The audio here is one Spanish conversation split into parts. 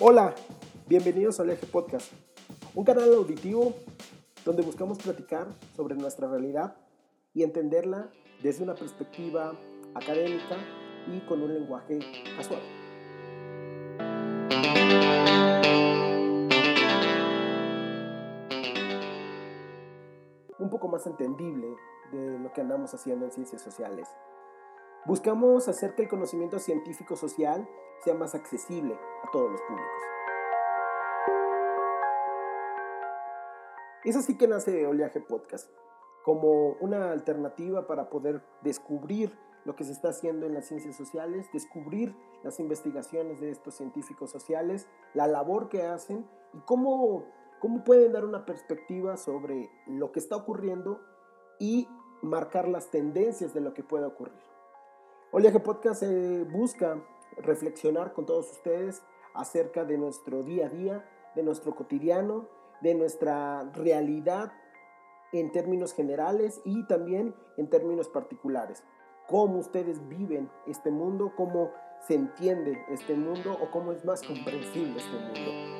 Hola, bienvenidos al Eje Podcast, un canal auditivo donde buscamos platicar sobre nuestra realidad y entenderla desde una perspectiva académica y con un lenguaje casual. Un poco más entendible de lo que andamos haciendo en ciencias sociales. Buscamos hacer que el conocimiento científico social sea más accesible a todos los públicos. Es así que nace Oleaje Podcast, como una alternativa para poder descubrir lo que se está haciendo en las ciencias sociales, descubrir las investigaciones de estos científicos sociales, la labor que hacen y cómo, cómo pueden dar una perspectiva sobre lo que está ocurriendo y marcar las tendencias de lo que pueda ocurrir. Oleaje Podcast eh, busca reflexionar con todos ustedes acerca de nuestro día a día, de nuestro cotidiano, de nuestra realidad en términos generales y también en términos particulares. Cómo ustedes viven este mundo, cómo se entiende este mundo o cómo es más comprensible este mundo.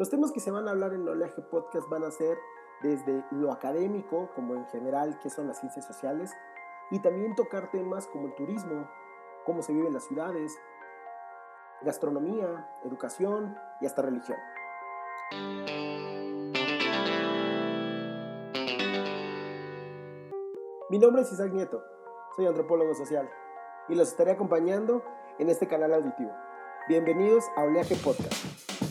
Los temas que se van a hablar en Oleaje Podcast van a ser desde lo académico, como en general, que son las ciencias sociales, y también tocar temas como el turismo, cómo se vive en las ciudades, gastronomía, educación y hasta religión. Mi nombre es Isaac Nieto, soy antropólogo social y los estaré acompañando en este canal auditivo. Bienvenidos a Oleaje Podcast.